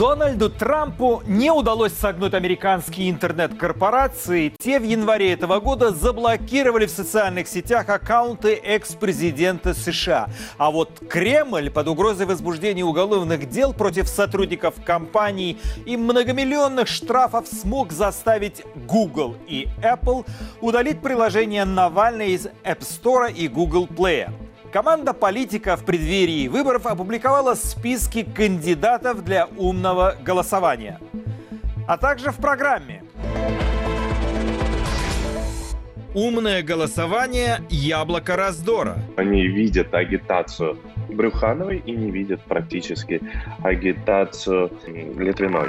Дональду Трампу не удалось согнуть американские интернет-корпорации. Те в январе этого года заблокировали в социальных сетях аккаунты экс-президента США. А вот Кремль под угрозой возбуждения уголовных дел против сотрудников компаний и многомиллионных штрафов смог заставить Google и Apple удалить приложение Навальный из App Store и Google Play. Команда политика в преддверии выборов опубликовала списки кандидатов для умного голосования. А также в программе Умное голосование «Яблоко раздора». Они видят агитацию Брюхановой и не видят практически агитацию Литвиной.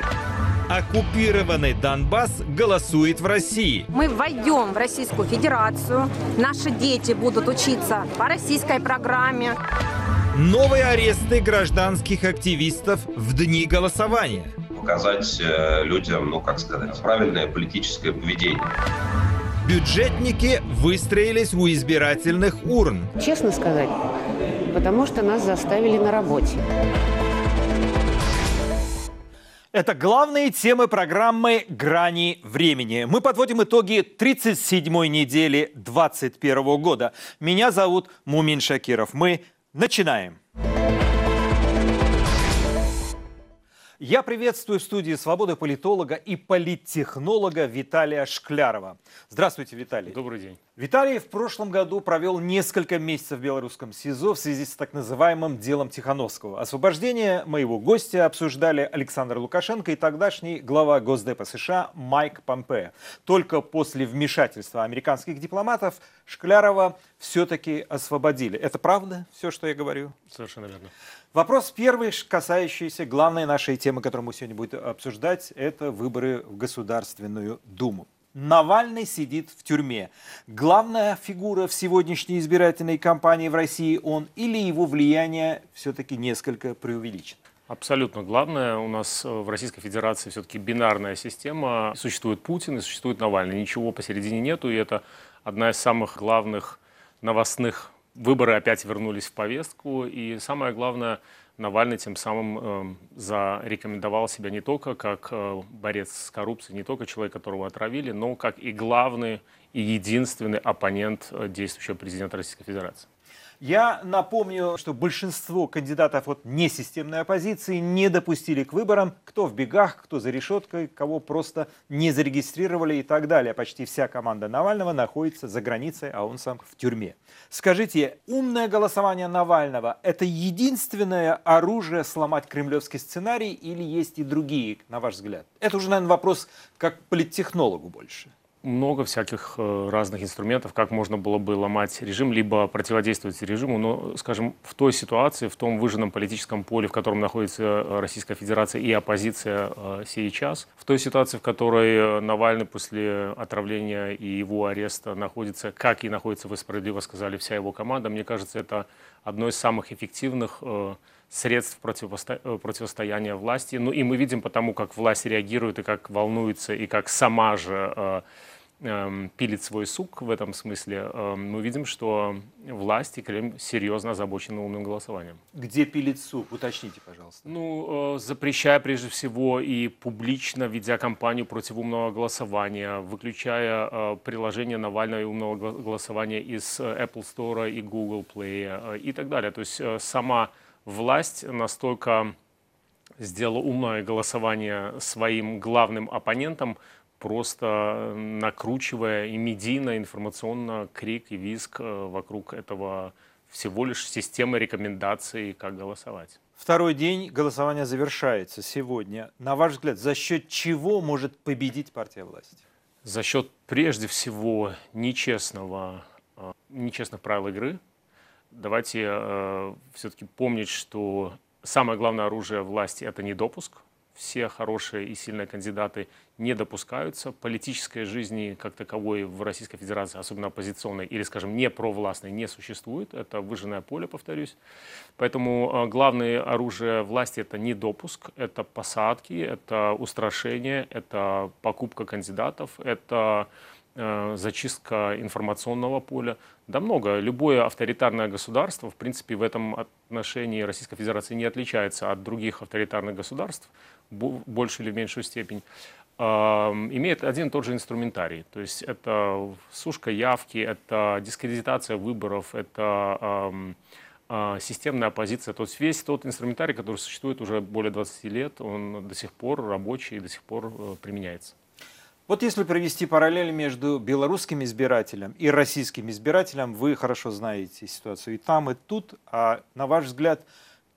Оккупированный Донбасс голосует в России. Мы войдем в Российскую Федерацию. Наши дети будут учиться по российской программе. Новые аресты гражданских активистов в дни голосования. Показать э, людям, ну как сказать, правильное политическое поведение. Бюджетники выстроились у избирательных урн. Честно сказать, потому что нас заставили на работе. Это главные темы программы «Грани времени». Мы подводим итоги 37-й недели 2021 года. Меня зовут Мумин Шакиров. Мы начинаем. Я приветствую в студии «Свободы» политолога и политтехнолога Виталия Шклярова. Здравствуйте, Виталий. Добрый день. Виталий в прошлом году провел несколько месяцев в белорусском СИЗО в связи с так называемым делом Тихановского. Освобождение моего гостя обсуждали Александр Лукашенко и тогдашний глава Госдепа США Майк Помпео. Только после вмешательства американских дипломатов Шклярова все-таки освободили. Это правда, все, что я говорю? Совершенно верно. Вопрос первый, касающийся главной нашей темы, которую мы сегодня будем обсуждать, это выборы в Государственную Думу. Навальный сидит в тюрьме. Главная фигура в сегодняшней избирательной кампании в России он или его влияние все-таки несколько преувеличено? Абсолютно главное, у нас э, в Российской Федерации все-таки бинарная система. Существует Путин и существует Навальный. Ничего посередине нету, и это одна из самых главных новостных выборы опять вернулись в повестку, и самое главное, Навальный тем самым э, зарекомендовал себя не только как э, борец с коррупцией, не только человек, которого отравили, но как и главный и единственный оппонент э, действующего президента Российской Федерации. Я напомню, что большинство кандидатов от несистемной оппозиции не допустили к выборам, кто в бегах, кто за решеткой, кого просто не зарегистрировали и так далее. Почти вся команда Навального находится за границей, а он сам в тюрьме. Скажите, умное голосование Навального – это единственное оружие сломать кремлевский сценарий или есть и другие, на ваш взгляд? Это уже, наверное, вопрос как политтехнологу больше много всяких э, разных инструментов, как можно было бы ломать режим, либо противодействовать режиму. Но, скажем, в той ситуации, в том выжженном политическом поле, в котором находится э, Российская Федерация и оппозиция э, сейчас, в той ситуации, в которой Навальный после отравления и его ареста находится, как и находится, вы справедливо сказали, вся его команда, мне кажется, это одно из самых эффективных средств противосто... противостояния власти. Ну и мы видим потому, как власть реагирует и как волнуется, и как сама же пилит свой сук в этом смысле, эм, мы видим, что власть и Кремль серьезно озабочены умным голосованием. Где пилит сук? Уточните, пожалуйста. Ну, э, запрещая прежде всего и публично ведя кампанию против умного голосования, выключая э, приложение Навального и умного голосования из э, Apple Store и Google Play и так далее. То есть сама власть настолько сделала умное голосование своим главным оппонентом, просто накручивая и медийно, информационно крик и визг э, вокруг этого всего лишь системы рекомендаций, как голосовать. Второй день голосования завершается сегодня. На ваш взгляд, за счет чего может победить партия власти? За счет, прежде всего, нечестного, э, нечестных правил игры. Давайте э, все-таки помнить, что самое главное оружие власти – это недопуск все хорошие и сильные кандидаты не допускаются. Политической жизни как таковой в Российской Федерации, особенно оппозиционной или, скажем, не провластной, не существует. Это выжженное поле, повторюсь. Поэтому э, главное оружие власти – это не допуск, это посадки, это устрашение, это покупка кандидатов, это зачистка информационного поля. Да много. Любое авторитарное государство, в принципе, в этом отношении Российской Федерации не отличается от других авторитарных государств, в большей или меньшую степень имеет один и тот же инструментарий. То есть это сушка явки, это дискредитация выборов, это э, системная оппозиция. То есть весь тот инструментарий, который существует уже более 20 лет, он до сих пор рабочий и до сих пор э, применяется. Вот если провести параллель между белорусским избирателем и российским избирателем, вы хорошо знаете ситуацию и там, и тут. А на ваш взгляд,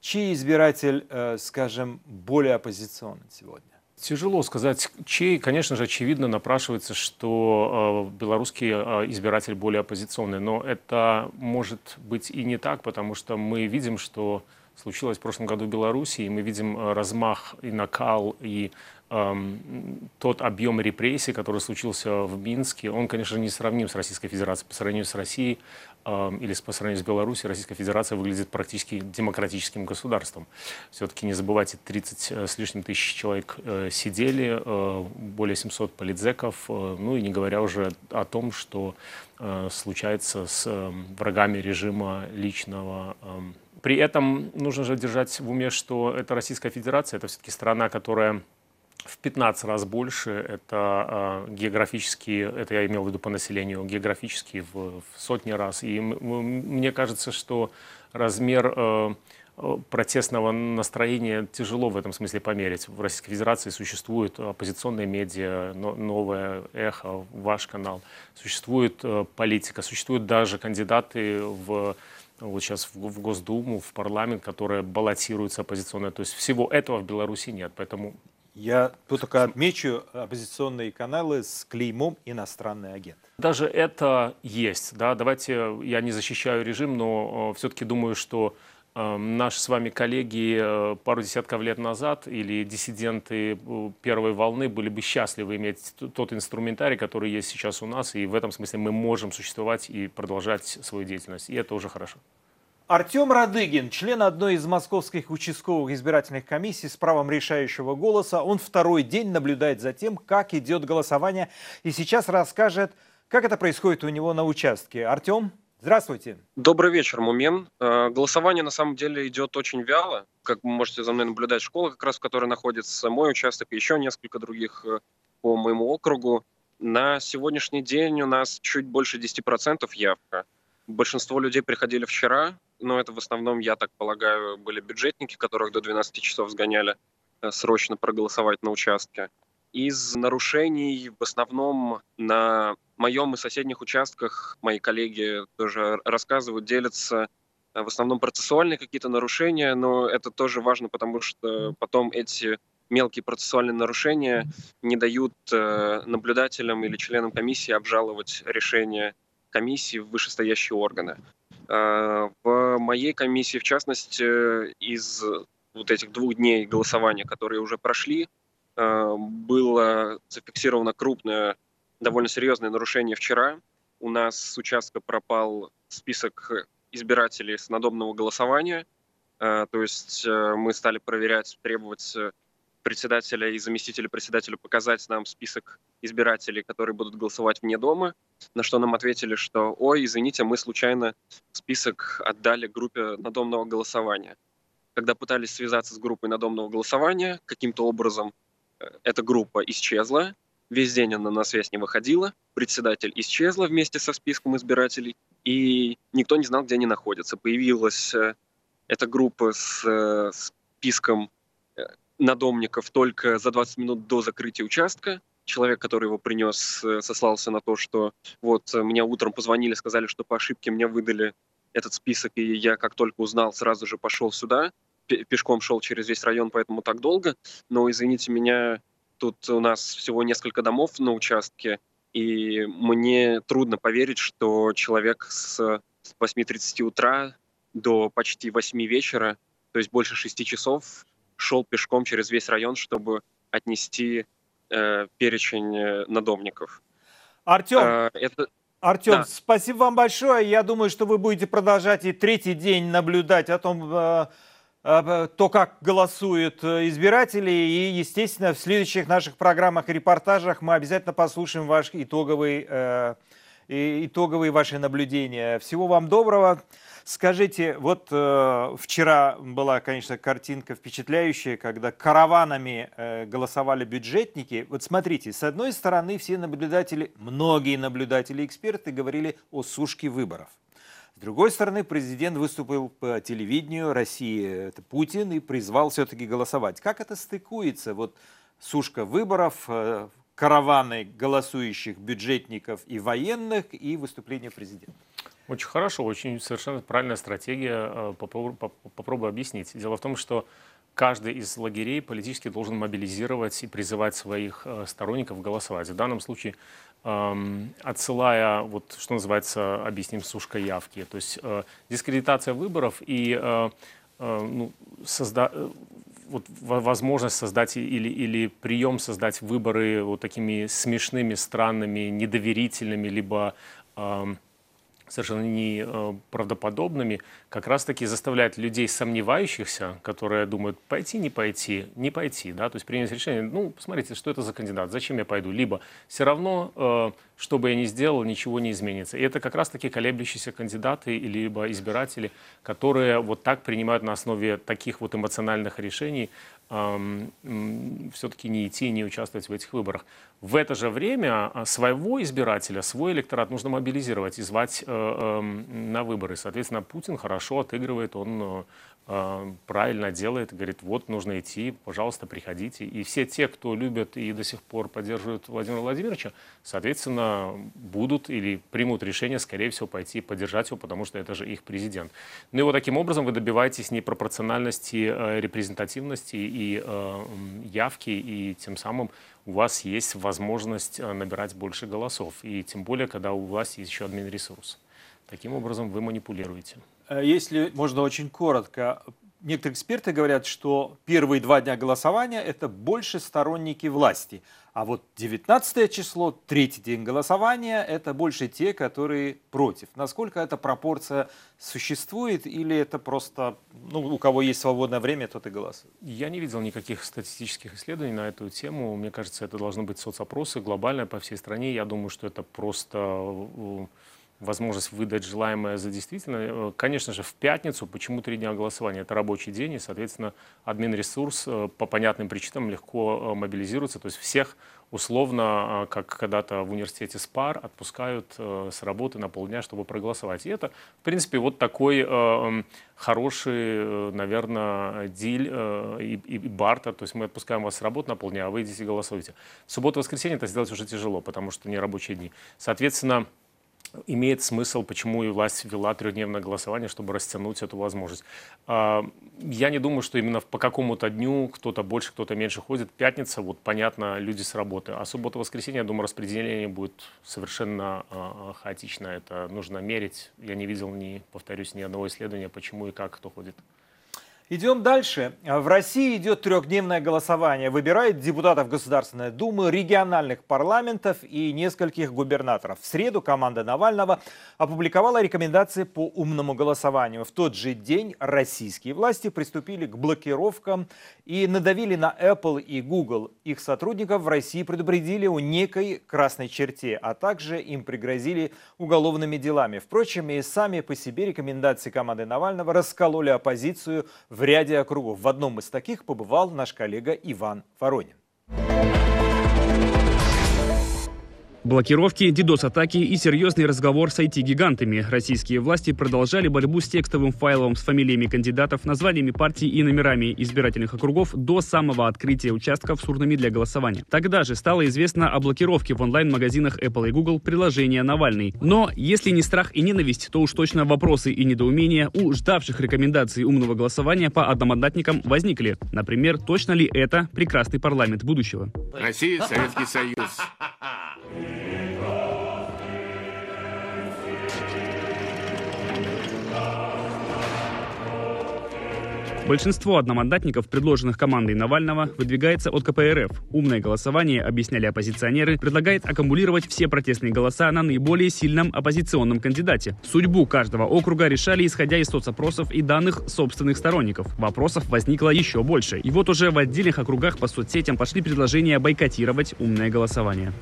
чей избиратель, э, скажем, более оппозиционный сегодня? Тяжело сказать, чей. Конечно же, очевидно напрашивается, что э, белорусский э, избиратель более оппозиционный. Но это может быть и не так, потому что мы видим, что случилось в прошлом году в Беларуси, и мы видим э, размах и накал, и эм, тот объем репрессий, который случился в Минске, он, конечно, не сравним с Российской Федерацией. По сравнению с Россией или по сравнению с Беларусью, Российская Федерация выглядит практически демократическим государством. Все-таки не забывайте, 30 э, с лишним тысяч человек э, сидели, э, более 700 политзеков, ну и не говоря уже о том, что случается с врагами режима личного. При этом нужно же держать в уме, что это Российская Федерация, это все-таки страна, которая в 15 раз больше, это э, географически, это я имел в виду по населению, географически в, в сотни раз. И мне кажется, что размер э, протестного настроения тяжело в этом смысле померить. В Российской Федерации существуют оппозиционные медиа, новое эхо, ваш канал, существует э, политика, существуют даже кандидаты в вот сейчас в, Госдуму, в парламент, которые баллотируются оппозиционно. То есть всего этого в Беларуси нет. Поэтому я тут только отмечу оппозиционные каналы с клеймом «иностранный агент». Даже это есть. Да? Давайте, я не защищаю режим, но э, все-таки думаю, что наши с вами коллеги э, пару десятков лет назад или диссиденты э, первой волны были бы счастливы иметь тот инструментарий, который есть сейчас у нас, и в этом смысле мы можем существовать и продолжать свою деятельность, и это уже хорошо. Артем Радыгин, член одной из московских участковых избирательных комиссий с правом решающего голоса. Он второй день наблюдает за тем, как идет голосование. И сейчас расскажет, как это происходит у него на участке. Артем, здравствуйте. Добрый вечер, Мумен. Э, голосование на самом деле идет очень вяло. Как вы можете за мной наблюдать, школа, как раз в которой находится мой участок и еще несколько других э, по моему округу. На сегодняшний день у нас чуть больше 10% явка. Большинство людей приходили вчера, но это в основном, я так полагаю, были бюджетники, которых до 12 часов сгоняли э, срочно проголосовать на участке. Из нарушений в основном на моем и соседних участках. Мои коллеги тоже рассказывают, делятся э, в основном процессуальные какие-то нарушения, но это тоже важно, потому что потом эти мелкие процессуальные нарушения не дают э, наблюдателям или членам комиссии обжаловать решение комиссии в вышестоящие органы. Э, в моей комиссии, в частности, из вот этих двух дней голосования, которые уже прошли, было зафиксировано крупное, довольно серьезное нарушение вчера. У нас с участка пропал список избирателей с надобного голосования. Э, то есть мы стали проверять, требовать председателя и заместителя председателя показать нам список избирателей, которые будут голосовать вне дома, на что нам ответили, что «Ой, извините, мы случайно список отдали группе надомного голосования». Когда пытались связаться с группой надомного голосования, каким-то образом э, эта группа исчезла, весь день она на связь не выходила, председатель исчезла вместе со списком избирателей, и никто не знал, где они находятся. Появилась э, эта группа с э, списком надомников только за 20 минут до закрытия участка. Человек, который его принес, э, сослался на то, что вот э, мне утром позвонили, сказали, что по ошибке мне выдали этот список, и я как только узнал, сразу же пошел сюда, пешком шел через весь район, поэтому так долго. Но, извините меня, тут у нас всего несколько домов на участке, и мне трудно поверить, что человек с 8.30 утра до почти 8 вечера, то есть больше 6 часов, шел пешком через весь район, чтобы отнести э, перечень э, надомников. Артем, э, это... Артем, да. спасибо вам большое. Я думаю, что вы будете продолжать и третий день наблюдать о том, э, то, как голосуют э, избиратели. И, естественно, в следующих наших программах и репортажах мы обязательно послушаем ваш итоговый, э, итоговые ваши наблюдения. Всего вам доброго. Скажите, вот э, вчера была, конечно, картинка впечатляющая, когда караванами э, голосовали бюджетники. Вот смотрите, с одной стороны, все наблюдатели, многие наблюдатели, эксперты говорили о сушке выборов. С другой стороны, президент выступил по телевидению России, это Путин, и призвал все-таки голосовать. Как это стыкуется? Вот сушка выборов, э, караваны голосующих бюджетников и военных и выступление президента. Очень хорошо, очень совершенно правильная стратегия. Э, попробую, попробую объяснить. Дело в том, что каждый из лагерей политически должен мобилизировать и призывать своих э, сторонников голосовать. В данном случае отсылая, вот, что называется, объясним, сушка явки, то есть э, дискредитация выборов и ну, созда вот возможность создать или, или прием создать выборы вот такими смешными, странными, недоверительными, либо э, совершенно неправдоподобными, как раз-таки заставляет людей сомневающихся, которые думают, пойти, не пойти, не пойти, да, то есть принять решение, ну, посмотрите, что это за кандидат, зачем я пойду, либо все равно, э, что бы я ни сделал, ничего не изменится. И это как раз-таки колеблющиеся кандидаты, либо избиратели, которые вот так принимают на основе таких вот эмоциональных решений все-таки не идти не участвовать в этих выборах. В это же время а, своего избирателя, свой электорат нужно мобилизировать и звать э, на выборы. Соответственно, Путин хорошо отыгрывает, он э, правильно делает, говорит, вот нужно идти, пожалуйста, приходите. И все те, кто любят и до сих пор поддерживают Владимира Владимировича, соответственно, будут или примут решение, скорее всего, пойти поддержать его, потому что это же их президент. Ну и вот таким образом вы добиваетесь непропорциональности, репрезентативности и явки, и тем самым у вас есть возможность э, набирать больше голосов. И тем более, когда у власти есть еще админ-ресурс. Таким образом, вы манипулируете. Э, если можно очень коротко, некоторые эксперты говорят, что первые два дня голосования – это больше сторонники власти. А вот 19 число, третий день голосования – это больше те, которые против. Насколько эта пропорция существует или это просто, ну, у кого есть свободное время, тот и голосует? Я не видел никаких статистических исследований на эту тему. Мне кажется, это должны быть соцопросы глобально по всей стране. Я думаю, что это просто э, возможность выдать желаемое за действительное. Э, конечно же, в пятницу, почему три дня голосования? Это рабочий день, и, соответственно, админ-ресурс э, по понятным причинам легко э, мобилизируется. То есть всех условно, как когда-то в университете СПАР, отпускают с работы на полдня, чтобы проголосовать. И это, в принципе, вот такой хороший, наверное, диль и, бартер. То есть мы отпускаем вас с работы на полдня, а вы идите голосуете. В субботу-воскресенье это сделать уже тяжело, потому что не рабочие дни. Соответственно, имеет смысл, почему и власть ввела трехдневное голосование, чтобы растянуть эту возможность. А, я не думаю, что именно по какому-то дню кто-то больше, кто-то меньше ходит. Пятница, вот понятно, люди с работы. А суббота-воскресенье, я думаю, распределение будет совершенно а, хаотично. Это нужно мерить. Я не видел, ни, повторюсь, ни одного исследования, почему и как кто ходит. Идем дальше. В России идет трехдневное голосование. Выбирает депутатов Государственной Думы, региональных парламентов и нескольких губернаторов. В среду команда Навального опубликовала рекомендации по умному голосованию. В тот же день российские власти приступили к блокировкам и надавили на Apple и Google. Их сотрудников в России предупредили о некой красной черте, а также им пригрозили уголовными делами. Впрочем, и сами по себе рекомендации команды Навального раскололи оппозицию ряде округов. В одном из таких побывал наш коллега Иван Воронин. Блокировки, дидос-атаки и серьезный разговор с IT-гигантами. Российские власти продолжали борьбу с текстовым файлом с фамилиями кандидатов, названиями партий и номерами избирательных округов до самого открытия участков с урнами для голосования. Тогда же стало известно о блокировке в онлайн-магазинах Apple и Google приложения «Навальный». Но если не страх и ненависть, то уж точно вопросы и недоумения у ждавших рекомендаций умного голосования по одномандатникам возникли. Например, точно ли это прекрасный парламент будущего? Россия, Советский Союз. Большинство одномандатников, предложенных командой Навального, выдвигается от КПРФ. Умное голосование, объясняли оппозиционеры, предлагает аккумулировать все протестные голоса на наиболее сильном оппозиционном кандидате. Судьбу каждого округа решали исходя из соцопросов и данных собственных сторонников. Вопросов возникло еще больше. И вот уже в отдельных округах по соцсетям пошли предложения бойкотировать умное голосование.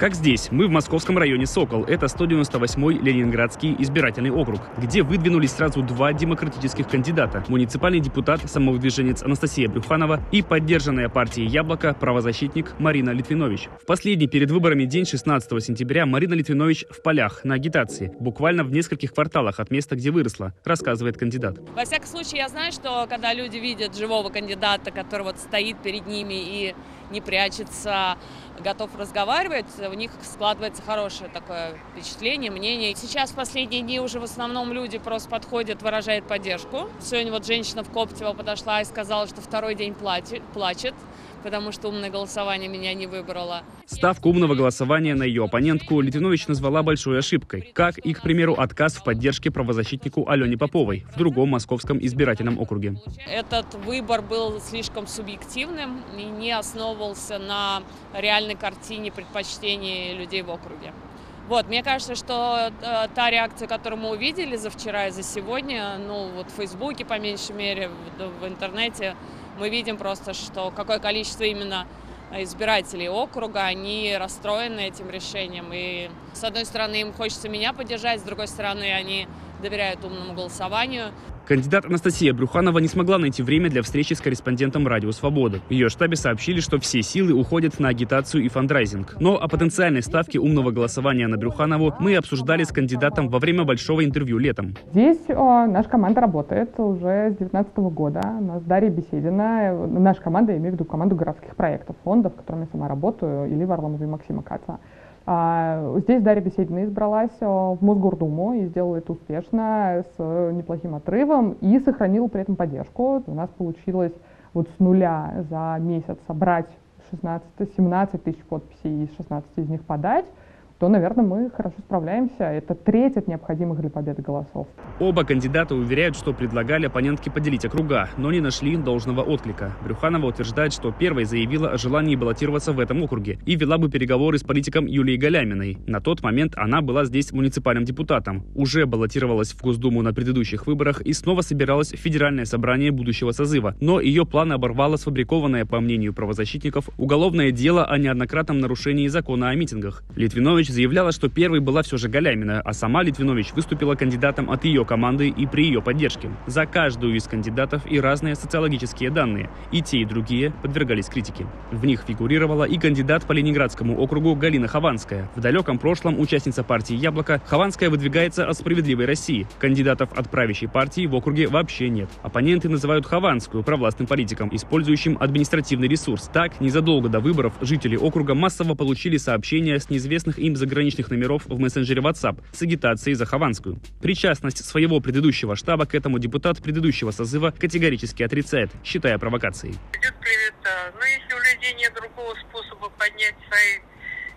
Как здесь, мы в московском районе Сокол. Это 198-й Ленинградский избирательный округ, где выдвинулись сразу два демократических кандидата. Муниципальный депутат, самовыдвиженец Анастасия Брюханова и поддержанная партией «Яблоко» правозащитник Марина Литвинович. В последний перед выборами день 16 сентября Марина Литвинович в полях на агитации, буквально в нескольких кварталах от места, где выросла, рассказывает кандидат. Во всяком случае, я знаю, что когда люди видят живого кандидата, который вот стоит перед ними и не прячется, готов разговаривать, у них складывается хорошее такое впечатление, мнение. Сейчас в последние дни уже в основном люди просто подходят, выражают поддержку. Сегодня вот женщина в Коптево подошла и сказала, что второй день плачет, потому что умное голосование меня не выбрало. Ставку умного голосования на ее оппонентку Литвинович назвала большой ошибкой, как и, к примеру, отказ в поддержке правозащитнику Алене Поповой в другом московском избирательном округе. Этот выбор был слишком субъективным и не основывался на реальной картине предпочтений людей в округе. Вот, мне кажется, что э, та реакция, которую мы увидели за вчера и за сегодня, ну, вот в Фейсбуке, по меньшей мере, в, в интернете, мы видим просто, что какое количество именно избирателей округа, они расстроены этим решением. И с одной стороны им хочется меня поддержать, с другой стороны они доверяют умному голосованию. Кандидат Анастасия Брюханова не смогла найти время для встречи с корреспондентом «Радио Свободы». В ее штабе сообщили, что все силы уходят на агитацию и фандрайзинг. Но о потенциальной ставке умного голосования на Брюханову мы обсуждали с кандидатом во время большого интервью летом. Здесь о, наша команда работает уже с 2019 года. У нас Дарья Беседина, наша команда, я имею в виду команду городских проектов, фондов, в котором я сама работаю, или Варламова и Максима Каца. А, здесь Дарья Беседина избралась э, в Мосгордуму и сделала это успешно, с неплохим отрывом и сохранила при этом поддержку. У нас получилось вот с нуля за месяц собрать 16-17 тысяч подписей и 16 из них подать то, наверное, мы хорошо справляемся. Это треть от необходимых для победы голосов. Оба кандидата уверяют, что предлагали оппонентке поделить округа, но не нашли должного отклика. Брюханова утверждает, что первой заявила о желании баллотироваться в этом округе и вела бы переговоры с политиком Юлией Галяминой. На тот момент она была здесь муниципальным депутатом, уже баллотировалась в Госдуму на предыдущих выборах и снова собиралась в федеральное собрание будущего созыва. Но ее планы оборвало сфабрикованное, по мнению правозащитников, уголовное дело о неоднократном нарушении закона о митингах. Литвинович заявляла, что первой была все же Галямина, а сама Литвинович выступила кандидатом от ее команды и при ее поддержке. За каждую из кандидатов и разные социологические данные. И те, и другие подвергались критике. В них фигурировала и кандидат по Ленинградскому округу Галина Хованская. В далеком прошлом участница партии «Яблоко» Хованская выдвигается от «Справедливой России». Кандидатов от правящей партии в округе вообще нет. Оппоненты называют Хованскую провластным политиком, использующим административный ресурс. Так, незадолго до выборов жители округа массово получили сообщения с неизвестных им заграничных номеров в мессенджере WhatsApp с агитацией за Хованскую. Причастность своего предыдущего штаба к этому депутат предыдущего созыва категорически отрицает, считая провокацией. Идет клевета. Но если у людей нет другого способа поднять свои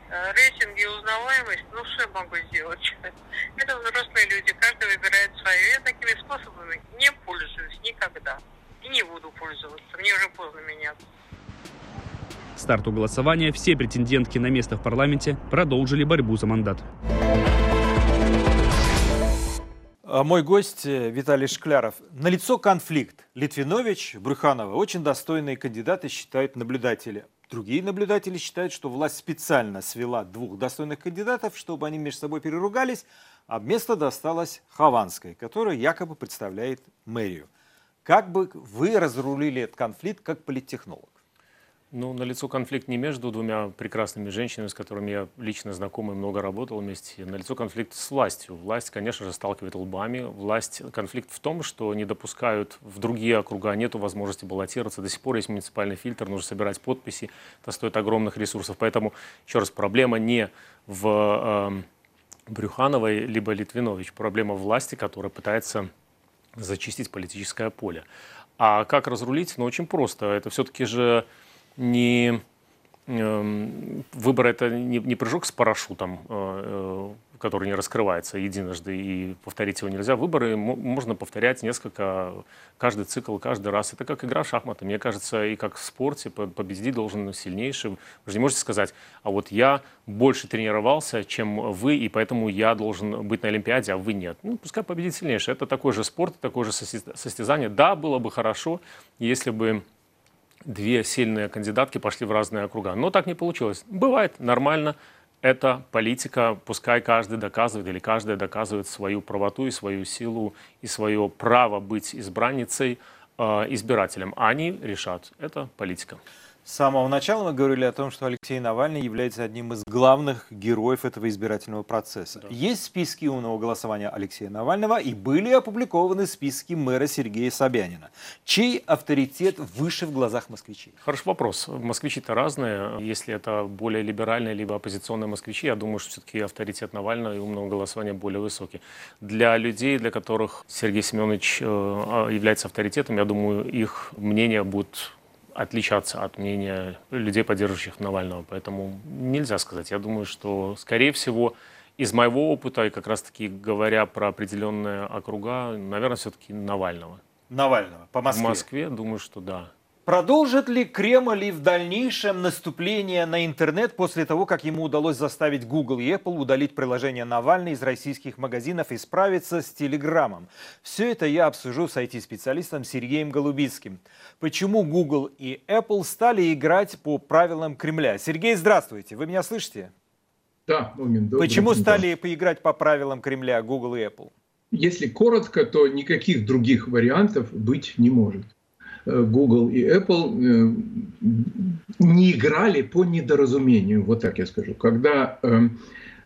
э, рейтинги и узнаваемость, ну что я могу сделать? Это взрослые люди, каждый выбирает свое. Я такими способами не пользуюсь никогда. И не буду пользоваться. Мне уже поздно меняться старту голосования все претендентки на место в парламенте продолжили борьбу за мандат. А мой гость э, Виталий Шкляров. Налицо конфликт. Литвинович, Брюханова очень достойные кандидаты, считают наблюдатели. Другие наблюдатели считают, что власть специально свела двух достойных кандидатов, чтобы они между собой переругались, а место досталось Хованской, которая якобы представляет мэрию. Как бы вы разрулили этот конфликт как политтехнолог? Ну, налицо конфликт не между двумя прекрасными женщинами, с которыми я лично знаком и много работал вместе. Налицо конфликт с властью. Власть, конечно же, сталкивает лбами. Власть, конфликт в том, что не допускают в другие округа, нету возможности баллотироваться. До сих пор есть муниципальный фильтр, нужно собирать подписи. Это стоит огромных ресурсов. Поэтому, еще раз, проблема не в э, Брюхановой либо Литвинович. Проблема власти, которая пытается зачистить политическое поле. А как разрулить? Ну, очень просто. Это все-таки же не эм, выбор это не, не прыжок с парашютом, который не раскрывается единожды и повторить его нельзя. Выборы можно повторять несколько, каждый цикл, каждый раз. Это как игра в шахматы. Мне кажется, и как в спорте победить должен сильнейший. Вы же не можете сказать, а вот я больше тренировался, чем вы, и поэтому я должен быть на Олимпиаде, а вы нет. Ну, пускай победит сильнейший. Это такой же спорт, такое же состязание. Да, было бы хорошо, если бы две сильные кандидатки пошли в разные округа. Но так не получилось. Бывает, нормально это политика, пускай каждый доказывает или каждая доказывает свою правоту и свою силу и свое право быть избранницей, э, избирателем. А они решат. Это политика. С самого начала мы говорили о том, что Алексей Навальный является одним из главных героев этого избирательного процесса. Да. Есть списки умного голосования Алексея Навального и были опубликованы списки мэра Сергея Собянина. Чей авторитет выше в глазах москвичей? Хороший вопрос. Москвичи-то разные. Если это более либеральные либо оппозиционные москвичи, я думаю, что все-таки авторитет Навального и умного голосования более высокий. Для людей, для которых Сергей Семенович э, является авторитетом, я думаю, их мнение будет отличаться от мнения людей, поддерживающих Навального. Поэтому нельзя сказать. Я думаю, что, скорее всего, из моего опыта, и как раз-таки говоря про определенные округа, наверное, все-таки Навального. Навального, по Москве? В Москве, думаю, что да. Продолжит ли Кремль и в дальнейшем наступление на интернет после того, как ему удалось заставить Google и Apple удалить приложение Навальный из российских магазинов и справиться с Телеграмом? Все это я обсужу с IT-специалистом Сергеем Голубицким. Почему Google и Apple стали играть по правилам Кремля? Сергей, здравствуйте. Вы меня слышите? Да, момент. Почему стали поиграть по правилам Кремля Google и Apple? Если коротко, то никаких других вариантов быть не может. Э, Google и Apple э, не играли по недоразумению, вот так я скажу. Когда э,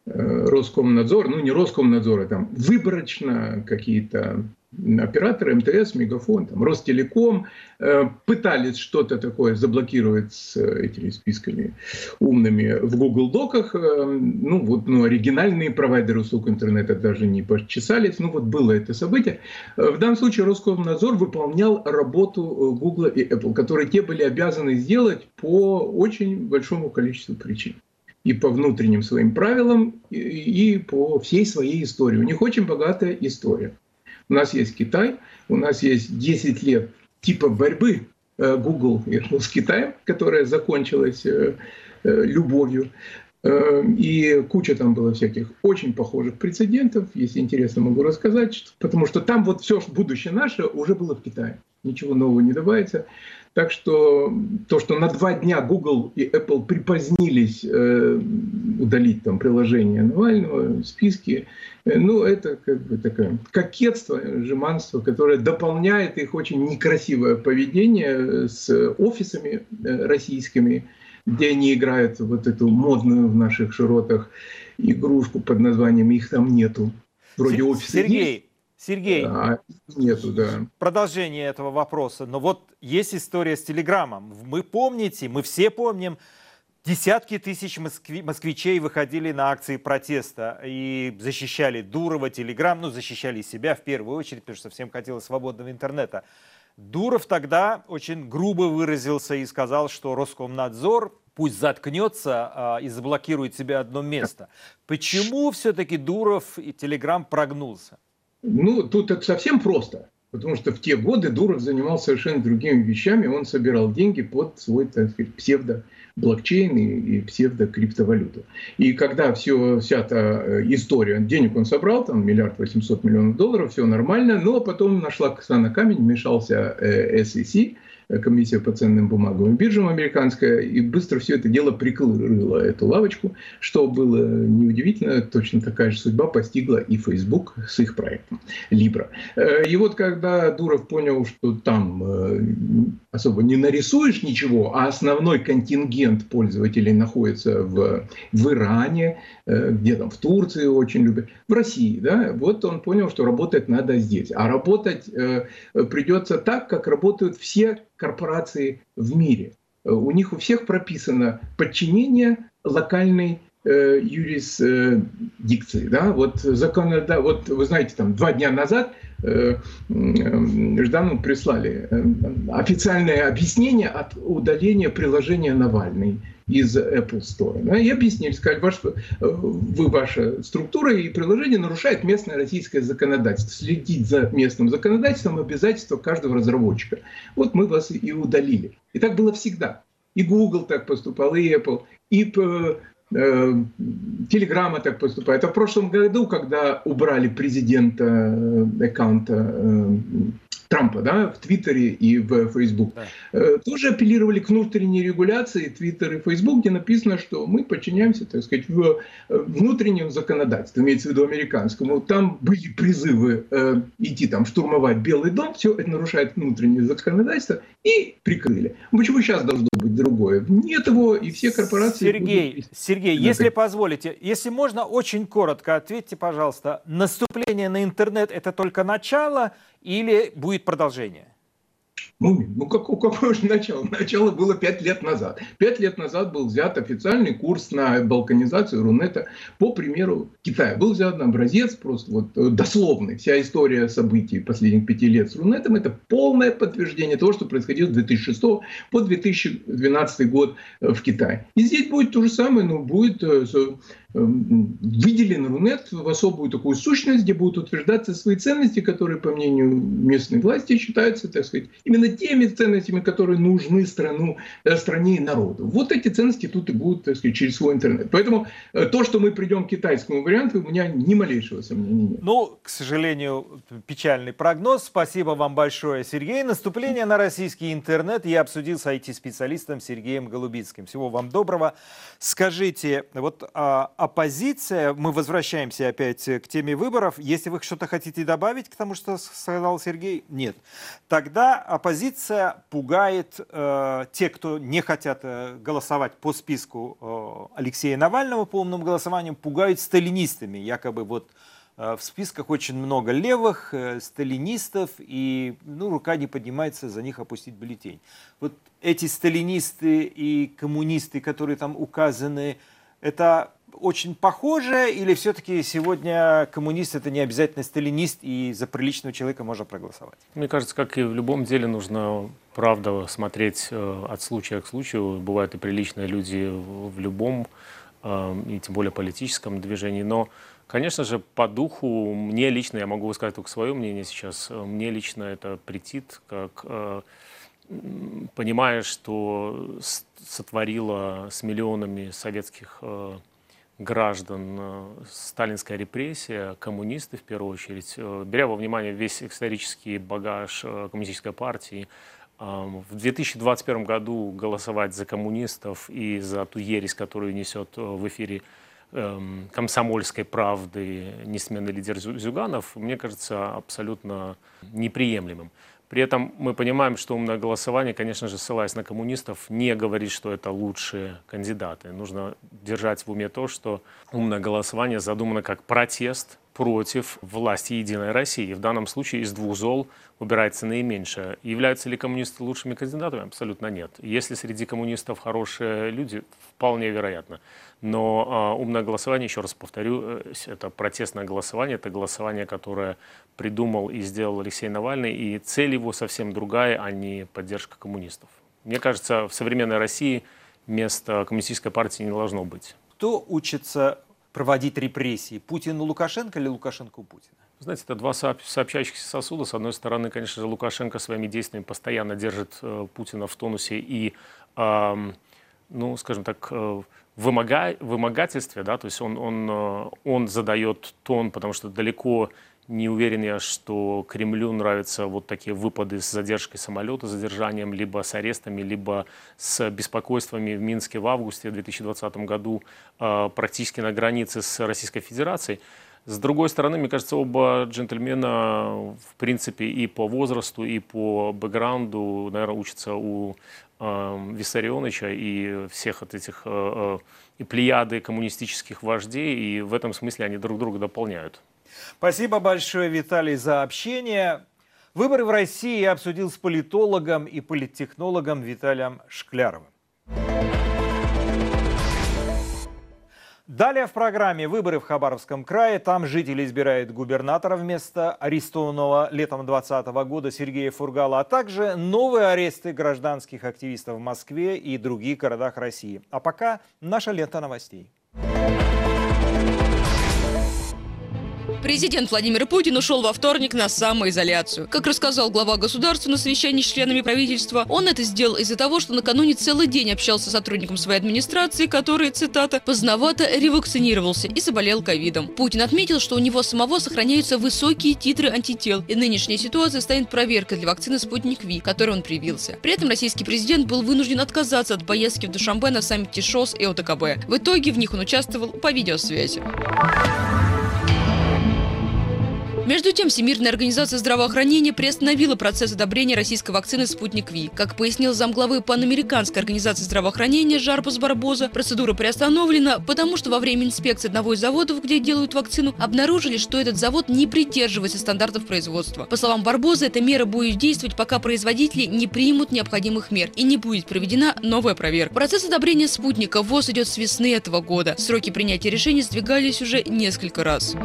Роскомнадзор, ну не Роскомнадзор, а там выборочно какие-то операторы МТС, Мегафон, там, Ростелеком э, пытались что-то такое заблокировать с этими списками умными в Google Доках. Э, ну, вот, ну, оригинальные провайдеры услуг интернета даже не почесались. Ну, вот было это событие. Э, в данном случае Роскомнадзор выполнял работу Google и Apple, которые те были обязаны сделать по очень большому количеству причин и по внутренним своим правилам, и по всей своей истории. У них очень богатая история. У нас есть Китай, у нас есть 10 лет типа борьбы э, Google с Китаем, которая закончилась э, э, любовью. И куча там было всяких очень похожих прецедентов, если интересно, могу рассказать, потому что там вот все будущее наше уже было в Китае. Ничего нового не добавится. Так что то, что на два дня Google и Apple припозднились э, удалить там приложение Навального, списки, э, ну это как бы такое кокетство, жеманство, которое дополняет их очень некрасивое поведение с офисами э, российскими, где они играют вот эту модную в наших широтах игрушку под названием «Их там нету». Вроде офиса Сергей, есть, Сергей, а, нету, да. продолжение этого вопроса. Но вот есть история с Телеграмом. Мы помните, мы все помним, Десятки тысяч москви, москвичей выходили на акции протеста и защищали Дурова, Телеграм, ну, защищали себя в первую очередь, потому что всем хотелось свободного интернета. Дуров тогда очень грубо выразился и сказал, что Роскомнадзор пусть заткнется а, и заблокирует себе одно место. Почему все-таки Дуров и Телеграм прогнулся? Ну, тут это совсем просто. Потому что в те годы Дуров занимался совершенно другими вещами. Он собирал деньги под свой, так сказать, псевдо-блокчейн и, и псевдо-криптовалюту. И когда все, вся эта э, история, денег он собрал, там миллиард восемьсот миллионов долларов, все нормально, но потом нашла коса на камень, вмешался э, SEC, комиссия по ценным бумагам и биржам американская, и быстро все это дело прикрыла эту лавочку, что было неудивительно, точно такая же судьба постигла и Facebook с их проектом Libra. Э, и вот когда Дуров понял, что там э, особо не нарисуешь ничего, а основной контингент пользователей находится в, в Иране, э, где там в Турции очень любят, в России, да, вот он понял, что работать надо здесь. А работать придется так, как работают все корпорации в мире. Э, у них у всех прописано подчинение локальной э, юрисдикции. Да? Вот, законода... вот вы знаете, там два дня назад э, Ждану прислали официальное объяснение от удаления приложения Навальный из Apple Store. И объяснили, сказали, ваш, вы, ваша структура и приложение нарушает местное российское законодательство. Следить за местным законодательством обязательство каждого разработчика. Вот мы вас и удалили. И так было всегда. И Google так поступал, и Apple, и Телеграмма так поступает. А в прошлом году, когда убрали президента э, аккаунта э, Трампа да, в Твиттере и в Фейсбук, да. Э, тоже апеллировали к внутренней регуляции Твиттер и Фейсбук, где написано, что мы подчиняемся, так сказать, в внутреннему законодательству, имеется в виду американскому. Там были призывы э, идти там штурмовать Белый дом, все это нарушает внутреннее законодательство, и прикрыли. Почему сейчас должно быть другое? Нет его, и все корпорации... Сергей, будут... Сергей, если позволите, если можно, очень коротко ответьте, пожалуйста, наступление на интернет – это только начало или будет продолжение? Мумин. Ну, как, какое же начало? Начало было пять лет назад. Пять лет назад был взят официальный курс на балканизацию Рунета по примеру Китая. Был взят образец просто вот э, дословный. Вся история событий последних пяти лет с Рунетом – это полное подтверждение того, что происходило с 2006 по 2012 год э, в Китае. И здесь будет то же самое, но будет э, выделен Рунет в особую такую сущность, где будут утверждаться свои ценности, которые, по мнению местной власти, считаются, так сказать, именно теми ценностями, которые нужны страну, э, стране и народу. Вот эти ценности тут и будут, так сказать, через свой интернет. Поэтому э, то, что мы придем к китайскому варианту, у меня ни малейшего сомнения нет. Ну, к сожалению, печальный прогноз. Спасибо вам большое, Сергей. Наступление на российский интернет я обсудил с IT-специалистом Сергеем Голубицким. Всего вам доброго. Скажите, вот а, оппозиция, мы возвращаемся опять к теме выборов. Если вы что-то хотите добавить к тому, что сказал Сергей, нет. Тогда оппозиция пугает э, те, кто не хотят э, голосовать по списку э, Алексея Навального по умным голосованием, пугают сталинистами. Якобы вот э, в списках очень много левых, э, сталинистов, и ну, рука не поднимается за них опустить бюллетень. Вот эти сталинисты и коммунисты, которые там указаны, это очень похоже, или все-таки сегодня коммунист это не обязательно сталинист, и за приличного человека можно проголосовать? Мне кажется, как и в любом деле, нужно правда смотреть э, от случая к случаю. Бывают и приличные люди в любом, э, и тем более политическом движении, но Конечно же, по духу, мне лично, я могу высказать только свое мнение сейчас, э, мне лично это претит, как понимая, что сотворила с миллионами советских граждан э, сталинская репрессия, коммунисты в первую очередь, э, беря во внимание весь исторический багаж э, коммунистической партии, в 2021 году голосовать за коммунистов и за ту ересь, которую несет в эфире эм, комсомольской правды несменный лидер Зюганов, мне кажется абсолютно неприемлемым. При этом мы понимаем, что умное голосование, конечно же, ссылаясь на коммунистов, не говорит, что это лучшие кандидаты. Нужно держать в уме то, что умное голосование задумано как протест против власти Единой России. В данном случае из двух зол выбирается наименьшее. Являются ли коммунисты лучшими кандидатами? Абсолютно нет. Если среди коммунистов хорошие люди, вполне вероятно. Но э, умное голосование, еще раз повторю, э, это протестное голосование, это голосование, которое придумал и сделал Алексей Навальный, и цель его совсем другая, а не поддержка коммунистов. Мне кажется, в современной России места коммунистической партии не должно быть. Кто учится проводить репрессии? Путин у Лукашенко или Лукашенко у Путина? Знаете, это два сообщающихся сосуда. С одной стороны, конечно же, Лукашенко своими действиями постоянно держит э, Путина в тонусе и, ну, скажем так, э, вымога, вымогательстве, да, то есть он, он, э, он задает тон, потому что далеко не уверен я, что Кремлю нравятся вот такие выпады с задержкой самолета, задержанием, либо с арестами, либо с беспокойствами в Минске в августе 2020 году э, практически на границе с Российской Федерацией. С другой стороны, мне кажется, оба джентльмена, в принципе, и по возрасту, и по бэкграунду, наверное, учатся у Виссарионовича и всех от этих э, э, и плеяды коммунистических вождей, и в этом смысле они друг друга дополняют. Спасибо большое, Виталий, за общение. Выборы в России я обсудил с политологом и политтехнологом Виталием Шкляровым. Далее в программе выборы в Хабаровском крае. Там жители избирают губернатора вместо арестованного летом 2020 года Сергея Фургала, а также новые аресты гражданских активистов в Москве и других городах России. А пока наша лента новостей. Президент Владимир Путин ушел во вторник на самоизоляцию. Как рассказал глава государства на совещании с членами правительства, он это сделал из-за того, что накануне целый день общался с сотрудником своей администрации, который, цитата, «поздновато ревакцинировался и заболел ковидом». Путин отметил, что у него самого сохраняются высокие титры антител, и нынешняя ситуация станет проверкой для вакцины «Спутник Ви», которой он привился. При этом российский президент был вынужден отказаться от поездки в Душамбе на саммите ШОС и ОТКБ. В итоге в них он участвовал по видеосвязи. Между тем, Всемирная организация здравоохранения приостановила процесс одобрения российской вакцины «Спутник Ви». Как пояснил замглавы Панамериканской организации здравоохранения Жарпас Барбоза, процедура приостановлена, потому что во время инспекции одного из заводов, где делают вакцину, обнаружили, что этот завод не придерживается стандартов производства. По словам Барбоза, эта мера будет действовать, пока производители не примут необходимых мер и не будет проведена новая проверка. Процесс одобрения «Спутника» ВОЗ идет с весны этого года. Сроки принятия решений сдвигались уже несколько раз.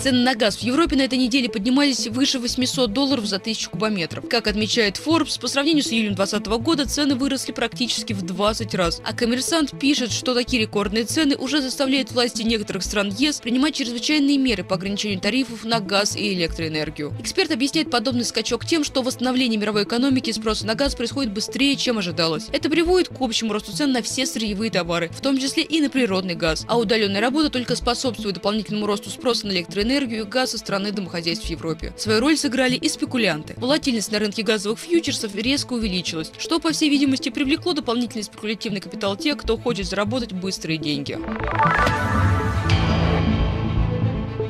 Цены на газ в Европе на этой неделе поднимались выше 800 долларов за тысячу кубометров. Как отмечает Forbes, по сравнению с июлем 2020 года цены выросли практически в 20 раз. А коммерсант пишет, что такие рекордные цены уже заставляют власти некоторых стран ЕС принимать чрезвычайные меры по ограничению тарифов на газ и электроэнергию. Эксперт объясняет подобный скачок тем, что восстановление мировой экономики и спроса на газ происходит быстрее, чем ожидалось. Это приводит к общему росту цен на все сырьевые товары, в том числе и на природный газ. А удаленная работа только способствует дополнительному росту спроса на электроэнергию энергию и газ со стороны домохозяйств в Европе. Свою роль сыграли и спекулянты. Волатильность на рынке газовых фьючерсов резко увеличилась, что, по всей видимости, привлекло дополнительный спекулятивный капитал тех, кто хочет заработать быстрые деньги.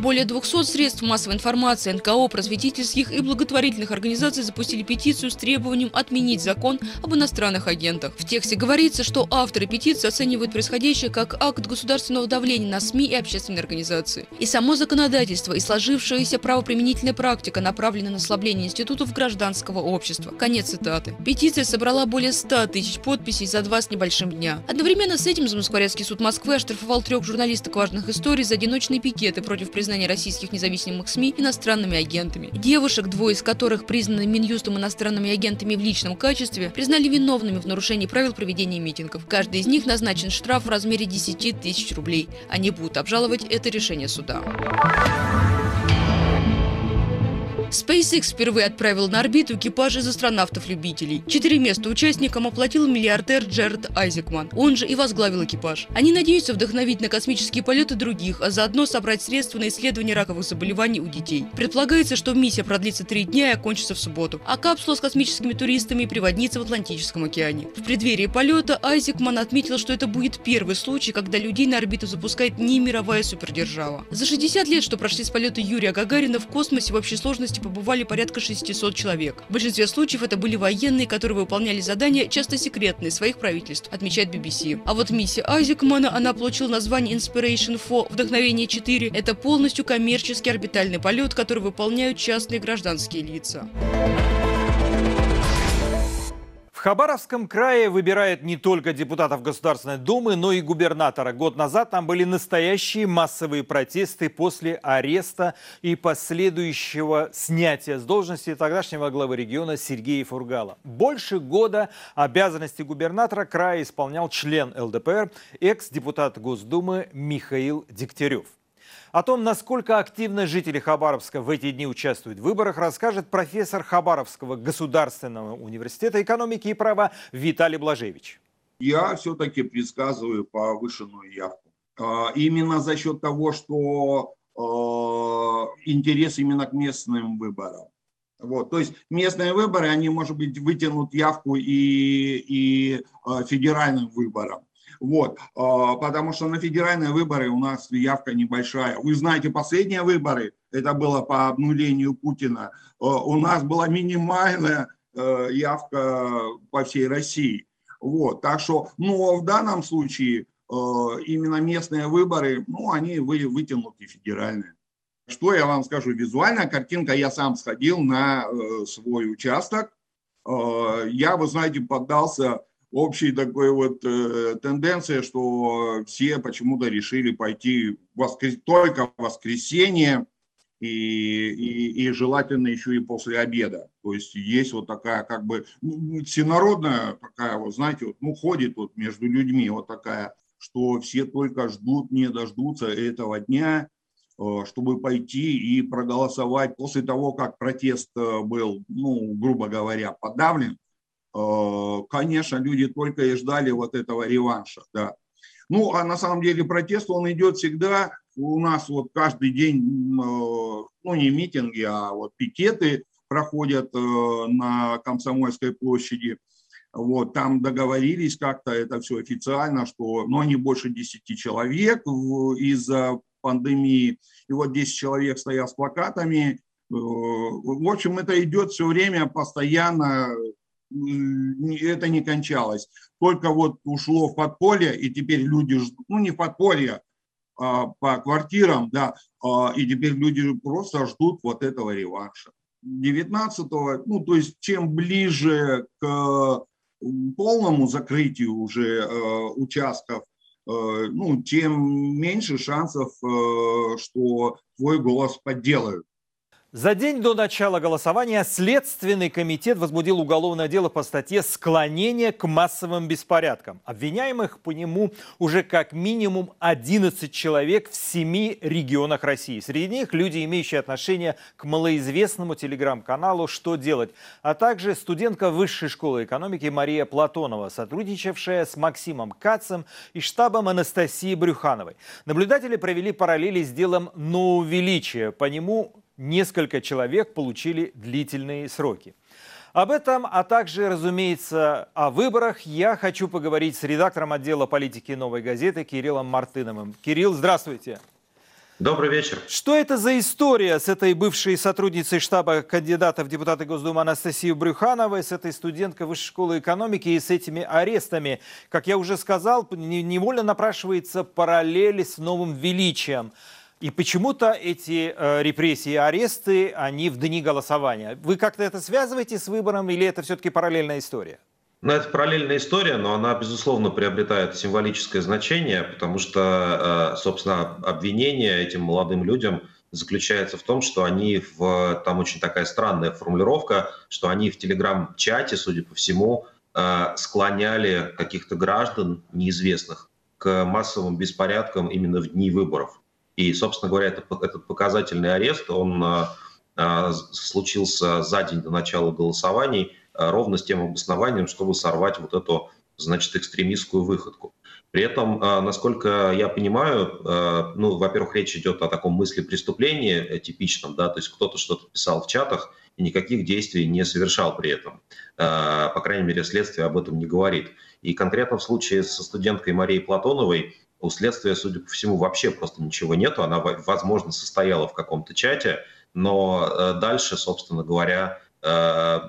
Более 200 средств массовой информации, НКО, просветительских и благотворительных организаций запустили петицию с требованием отменить закон об иностранных агентах. В тексте говорится, что авторы петиции оценивают происходящее как акт государственного давления на СМИ и общественные организации. И само законодательство, и сложившаяся правоприменительная практика направлены на ослабление институтов гражданского общества. Конец цитаты. Петиция собрала более 100 тысяч подписей за два с небольшим дня. Одновременно с этим Замоскворецкий суд Москвы оштрафовал трех журналисток важных историй за одиночные пикеты против признания признания российских независимых СМИ иностранными агентами. Девушек, двое из которых признаны Минюстом иностранными агентами в личном качестве, признали виновными в нарушении правил проведения митингов. Каждый из них назначен штраф в размере 10 тысяч рублей. Они будут обжаловать это решение суда. SpaceX впервые отправил на орбиту экипаж из астронавтов-любителей. Четыре места участникам оплатил миллиардер Джеред Айзекман. Он же и возглавил экипаж. Они надеются вдохновить на космические полеты других, а заодно собрать средства на исследование раковых заболеваний у детей. Предполагается, что миссия продлится три дня и окончится в субботу, а капсула с космическими туристами приводнится в Атлантическом океане. В преддверии полета Айзекман отметил, что это будет первый случай, когда людей на орбиту запускает не мировая супердержава. За 60 лет, что прошли с полета Юрия Гагарина в космосе в общей сложности побывали порядка 600 человек. В большинстве случаев это были военные, которые выполняли задания, часто секретные, своих правительств, отмечает BBC. А вот миссия Айзекмана, она получила название Inspiration 4, Вдохновение 4. Это полностью коммерческий орбитальный полет, который выполняют частные гражданские лица. Хабаровском крае выбирают не только депутатов Государственной Думы, но и губернатора. Год назад там были настоящие массовые протесты после ареста и последующего снятия с должности тогдашнего главы региона Сергея Фургала. Больше года обязанности губернатора края исполнял член ЛДПР, экс-депутат Госдумы Михаил Дегтярев. О том, насколько активно жители Хабаровска в эти дни участвуют в выборах, расскажет профессор Хабаровского государственного университета экономики и права Виталий Блажевич. Я все-таки предсказываю повышенную явку. А, именно за счет того, что а, интерес именно к местным выборам. Вот, то есть местные выборы, они, может быть, вытянут явку и, и а, федеральным выборам. Вот, а, потому что на федеральные выборы у нас явка небольшая. Вы знаете, последние выборы, это было по обнулению Путина, а, у нас была минимальная а, явка по всей России. Вот, так что, но в данном случае именно местные выборы, ну, они вы, вытянут федеральные. Что я вам скажу, визуальная картинка, я сам сходил на свой участок, я, вы знаете, поддался общей такой вот э, тенденции, что все почему-то решили пойти воскрес... только в воскресенье и, и, и желательно еще и после обеда. То есть есть вот такая как бы ну, всенародная такая вот, знаете, вот, ну ходит вот между людьми вот такая, что все только ждут, не дождутся этого дня, э, чтобы пойти и проголосовать после того, как протест э, был, ну, грубо говоря, подавлен конечно, люди только и ждали вот этого реванша, да. Ну, а на самом деле протест, он идет всегда, у нас вот каждый день, э, ну, не митинги, а вот пикеты проходят э, на Комсомольской площади. Вот, там договорились как-то, это все официально, что, ну, не больше 10 человек из-за пандемии. И вот 10 человек стоят с плакатами. В общем, это идет все время постоянно, это не кончалось. Только вот ушло в подполье, и теперь люди, ну не в подполье, а по квартирам, да, а, и теперь люди просто ждут вот этого реванша. 19-го, ну то есть чем ближе к полному закрытию уже э, участков, э, ну, тем меньше шансов, э, что твой голос подделают. За день до начала голосования Следственный комитет возбудил уголовное дело по статье «Склонение к массовым беспорядкам». Обвиняемых по нему уже как минимум 11 человек в семи регионах России. Среди них люди, имеющие отношение к малоизвестному телеграм-каналу «Что делать?», а также студентка Высшей школы экономики Мария Платонова, сотрудничавшая с Максимом Кацем и штабом Анастасии Брюхановой. Наблюдатели провели параллели с делом «Но увеличие». По нему несколько человек получили длительные сроки. Об этом, а также, разумеется, о выборах я хочу поговорить с редактором отдела политики «Новой газеты» Кириллом Мартыновым. Кирилл, здравствуйте. Добрый вечер. Что это за история с этой бывшей сотрудницей штаба кандидата в депутаты Госдумы Анастасией Брюхановой, с этой студенткой Высшей школы экономики и с этими арестами? Как я уже сказал, невольно напрашивается параллель с новым величием. И почему-то эти э, репрессии и аресты, они в дни голосования. Вы как-то это связываете с выбором или это все-таки параллельная история? Ну, это параллельная история, но она, безусловно, приобретает символическое значение, потому что, э, собственно, обвинение этим молодым людям заключается в том, что они в... Там очень такая странная формулировка, что они в телеграм-чате, судя по всему, э, склоняли каких-то граждан неизвестных к массовым беспорядкам именно в дни выборов. И, собственно говоря, это, этот показательный арест, он а, а, случился за день до начала голосований а, ровно с тем обоснованием, чтобы сорвать вот эту, значит, экстремистскую выходку. При этом, насколько я понимаю, ну, во-первых, речь идет о таком мысли преступлении э, типичном, да, то есть кто-то что-то писал в чатах и никаких действий не совершал при этом. По крайней мере, следствие об этом не говорит. И конкретно в случае со студенткой Марией Платоновой у следствия, судя по всему, вообще просто ничего нету. Она, возможно, состояла в каком-то чате, но э, дальше, собственно говоря, э,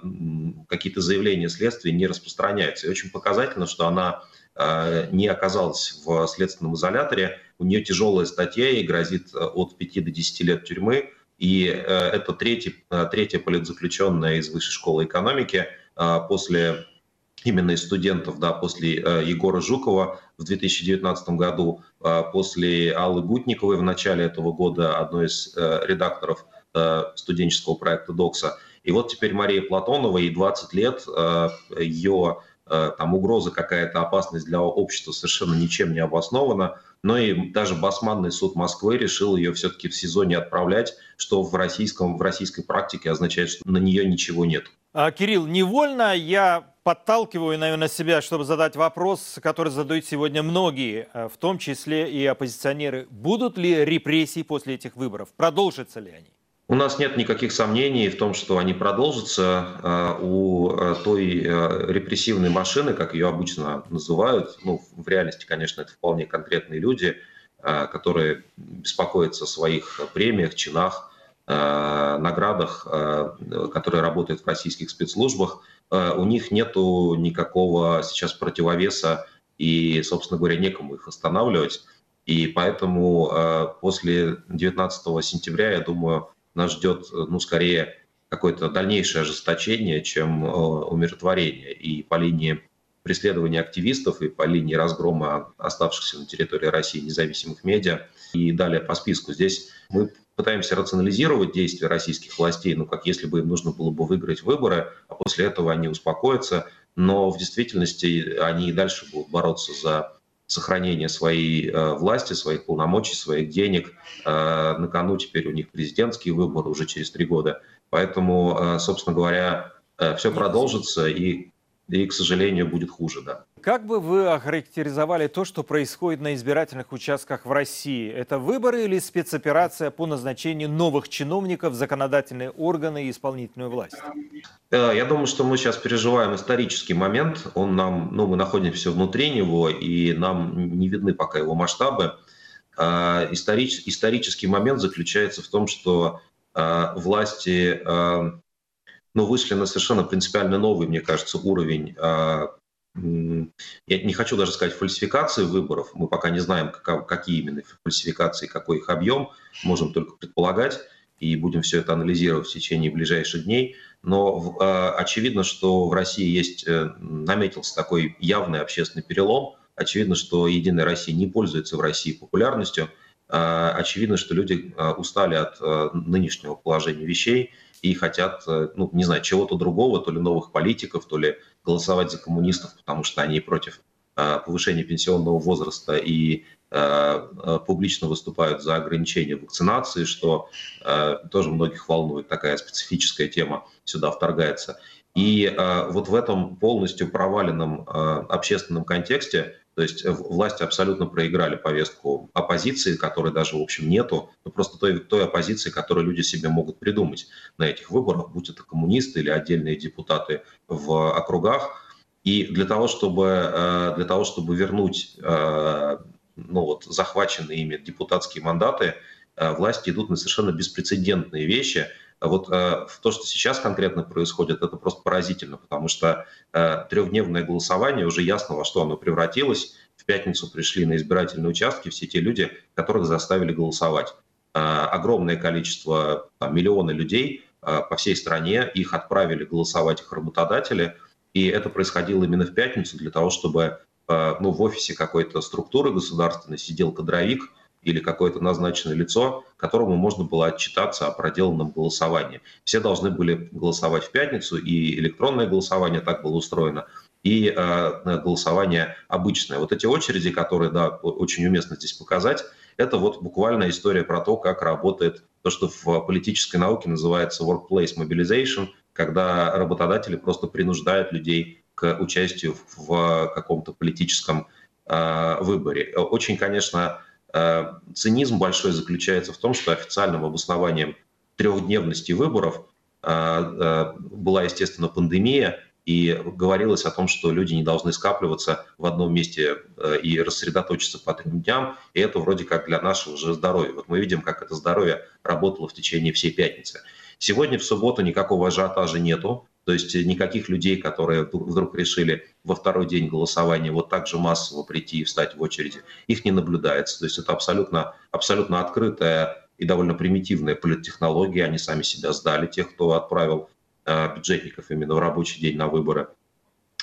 какие-то заявления следствия не распространяются. И очень показательно, что она э, не оказалась в следственном изоляторе. У нее тяжелая статья и грозит от 5 до 10 лет тюрьмы. И это третий, третья политзаключенная из Высшей школы экономики после именно из студентов, да, после Егора Жукова в 2019 году, э, после Аллы Гутниковой в начале этого года, одной из э, редакторов э, студенческого проекта «Докса». И вот теперь Мария Платонова, ей 20 лет, э, ее э, там угроза какая-то, опасность для общества совершенно ничем не обоснована. Но и даже Басманный суд Москвы решил ее все-таки в СИЗО не отправлять, что в, российском, в российской практике означает, что на нее ничего нет. А, Кирилл, невольно я подталкиваю, наверное, себя, чтобы задать вопрос, который задают сегодня многие, э, в том числе и оппозиционеры. Будут ли репрессии после этих выборов? Продолжатся ли они? У нас нет никаких сомнений в том, что они продолжатся. Э, у э, той репрессивной машины, как ее обычно называют, ну, в реальности, конечно, это вполне конкретные люди, которые беспокоятся о своих премиях, чинах, наградах, которые работают в российских спецслужбах – у них нету никакого сейчас противовеса, и, собственно говоря, некому их останавливать. И поэтому э, после 19 сентября, я думаю, нас ждет, ну, скорее, какое-то дальнейшее ожесточение, чем э, умиротворение. И по линии преследования активистов и по линии разгрома оставшихся на территории России независимых медиа и далее по списку. Здесь мы пытаемся рационализировать действия российских властей, ну, как если бы им нужно было бы выиграть выборы, а после этого они успокоятся, но в действительности они и дальше будут бороться за сохранение своей э, власти, своих полномочий, своих денег. Э, на кону теперь у них президентские выборы уже через три года. Поэтому, э, собственно говоря, э, все продолжится и, и, к сожалению, будет хуже, да. Как бы вы охарактеризовали то, что происходит на избирательных участках в России? Это выборы или спецоперация по назначению новых чиновников в законодательные органы и исполнительную власть? Э, я думаю, что мы сейчас переживаем исторический момент. Он нам, ну, мы находимся внутри него, и нам не видны пока его масштабы. Э, историч, исторический момент заключается в том, что э, власти ну, вышли на совершенно принципиально новый, мне кажется, уровень я не хочу даже сказать фальсификации выборов, мы пока не знаем, какие именно фальсификации, какой их объем, можем только предполагать и будем все это анализировать в течение ближайших дней. Но э, очевидно, что в России есть, э, наметился такой явный общественный перелом. Очевидно, что «Единая Россия» не пользуется в России популярностью. Э, очевидно, что люди э, устали от э, нынешнего положения вещей и хотят, э, ну, не знаю, чего-то другого, то ли новых политиков, то ли голосовать за коммунистов, потому что они против э, повышения пенсионного возраста и э, публично выступают за ограничение вакцинации, что тоже многих волнует, такая специфическая тема сюда вторгается. И вот в этом полностью проваленном общественном контексте то есть э, власти абсолютно проиграли повестку оппозиции, которой даже, в общем, нету, но просто той, той оппозиции, которую люди себе могут придумать. На этих выборах, будь это коммунисты или отдельные депутаты в округах. И для того, чтобы, э, для того, чтобы вернуть э, ну вот, захваченные ими депутатские мандаты, власти идут на совершенно беспрецедентные вещи – вот э, то, что сейчас конкретно происходит, это просто поразительно, потому что э, трехдневное голосование уже ясно, во что оно превратилось. В пятницу пришли на избирательные участки все те люди, которых заставили голосовать. Э, огромное количество, там, миллионы людей э, по всей стране, их отправили голосовать их работодатели, и это происходило именно в пятницу для того, чтобы э, ну, в офисе какой-то структуры государственной сидел кадровик, или какое-то назначенное лицо, которому можно было отчитаться о проделанном голосовании. Все должны были голосовать в пятницу, и электронное голосование так было устроено, и э, голосование обычное. Вот эти очереди, которые, да, очень уместно здесь показать, это вот буквально история про то, как работает то, что в политической науке называется workplace mobilization, когда работодатели просто принуждают людей к участию в каком-то политическом э, выборе. Очень, конечно, цинизм большой заключается в том, что официальным обоснованием трехдневности выборов э, э, была, естественно, пандемия, и говорилось о том, что люди не должны скапливаться в одном месте и рассредоточиться по трем дням, и это вроде как для нашего же здоровья. Вот мы видим, как это здоровье работало в течение всей пятницы. Сегодня в субботу никакого ажиотажа нету, то есть никаких людей, которые вдруг решили во второй день голосования вот так же массово прийти и встать в очереди, их не наблюдается. То есть это абсолютно, абсолютно открытая и довольно примитивная политтехнология. Они сами себя сдали, тех, кто отправил э, бюджетников именно в рабочий день на выборы.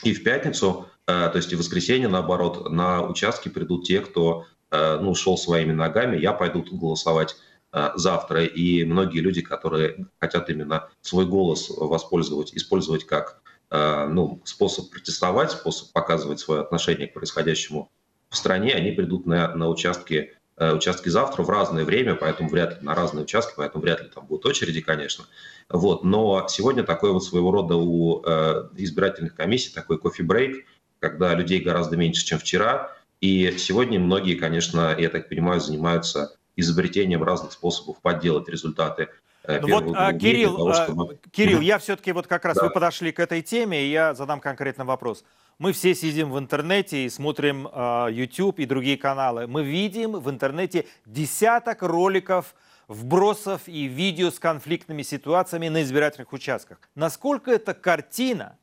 И в пятницу, э, то есть и в воскресенье, наоборот, на участки придут те, кто э, ну, шел своими ногами. Я пойду голосовать Э, завтра. И многие люди, которые хотят именно свой голос воспользовать, использовать как э, ну, способ протестовать, способ показывать свое отношение к происходящему в стране, они придут на, на участки, э, участки завтра в разное время, поэтому вряд ли на разные участки, поэтому вряд ли там будут очереди, конечно. Вот. Но сегодня такой вот своего рода у избирательных комиссий такой кофе-брейк, когда людей гораздо меньше, чем вчера. И сегодня многие, конечно, я так понимаю, занимаются изобретением разных способов подделать результаты э, ну вот, а, Кирилл, того, а, чтобы... Кирилл, я все-таки вот как раз да. вы подошли к этой теме, и я задам конкретный вопрос. Мы все сидим в интернете и смотрим uh, YouTube и другие каналы. Мы видим в интернете десяток роликов, вбросов и видео с конфликтными ситуациями на избирательных участках. Насколько эта картина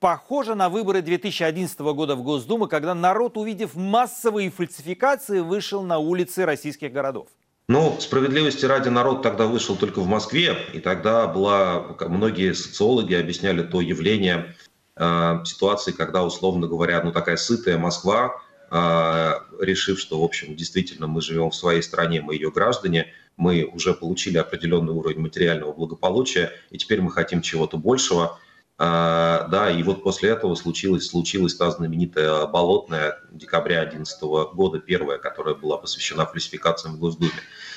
похоже на выборы 2011 года в Госдуму, когда народ, увидев массовые фальсификации, вышел на улицы российских городов. Ну, справедливости ради народ тогда вышел только в Москве, и тогда была, многие социологи объясняли то явление э, ситуации, когда, условно говоря, ну такая сытая Москва, э, решив, что, в общем, действительно мы живем в своей стране, мы ее граждане, мы уже получили определенный уровень материального благополучия, и теперь мы хотим чего-то большего – да, и вот после этого случилась, случилась та знаменитая болотная декабря 2011 года, первая, которая была посвящена фальсификациям в Госдуме.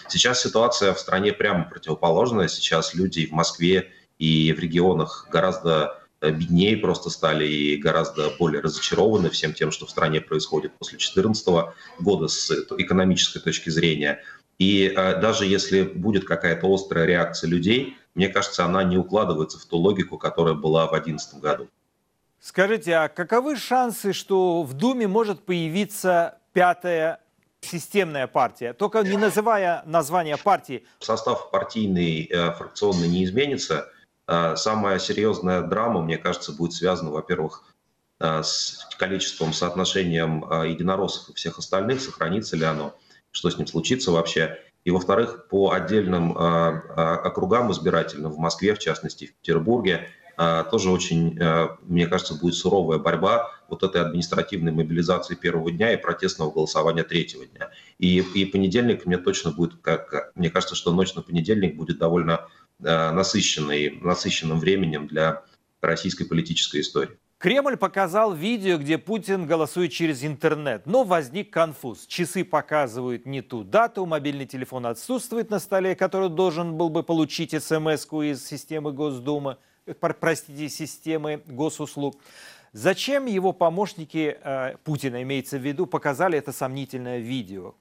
Сейчас ситуация в стране прямо противоположная. Сейчас люди в Москве и в регионах гораздо э, беднее просто стали и гораздо более разочарованы всем тем, что в стране происходит после 2014 года с экономической точки зрения. И э, даже если будет какая-то острая реакция людей, мне кажется, она не укладывается в ту логику, которая была в 2011 году. Скажите, а каковы шансы, что в Думе может появиться пятая системная партия, только не называя название партии? Состав партийный, э, фракционный не изменится. Э, самая серьезная драма, мне кажется, будет связана, во-первых, э, с количеством, соотношением единороссов и всех остальных, сохранится ли оно, что с ним случится вообще. И, во-вторых, по отдельным а, а, округам избирательным, в Москве, в частности, в Петербурге, а, тоже очень, мне кажется, будет суровая борьба вот этой административной мобилизации первого дня и протестного голосования третьего дня. И, и понедельник мне точно будет, как, мне кажется, что ночь на понедельник будет довольно насыщенной, насыщенным временем для российской политической истории. Кремль показал видео, где Путин голосует через интернет, но возник конфуз. Часы показывают не ту дату, мобильный телефон отсутствует на столе, который должен был бы получить смс из системы Госдумы, э, простите, системы госуслуг. Зачем его помощники э, Путина, имеется в виду, показали это сомнительное видео?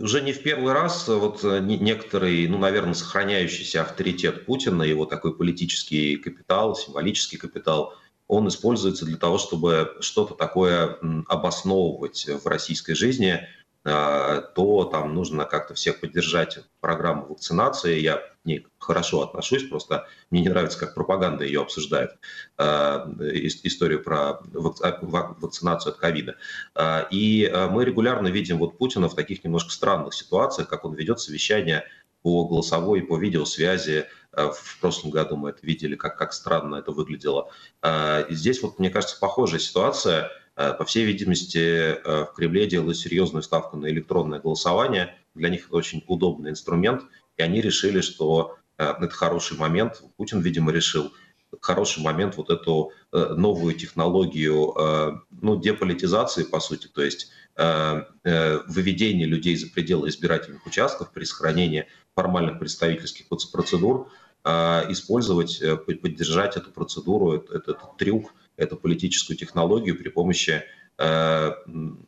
Уже не в первый раз вот э, некоторый, ну, наверное, сохраняющийся авторитет Путина, его такой политический капитал, символический капитал – он используется для того, чтобы что-то такое обосновывать в российской жизни, а, то там нужно как-то всех поддержать программу вакцинации. Я к ней хорошо отношусь, просто мне не нравится, как пропаганда ее обсуждает, а, историю про вакцинацию от ковида. А, и мы регулярно видим вот Путина в таких немножко странных ситуациях, как он ведет совещание по голосовой и по видеосвязи. Э, в прошлом году мы это видели, как, как странно это выглядело. Э, и здесь, вот, мне кажется, похожая ситуация. Э, по всей видимости, в Кремле делают серьезную ставку на электронное голосование. Для них это очень удобный инструмент. И они решили, что это хороший момент. Путин, видимо, решил, хороший момент вот эту новую технологию ну, деполитизации, по сути, то есть выведение людей за пределы избирательных участков при сохранении формальных представительских процедур, использовать, э, поддержать эту процедуру, этот, этот трюк, эту политическую технологию при помощи э,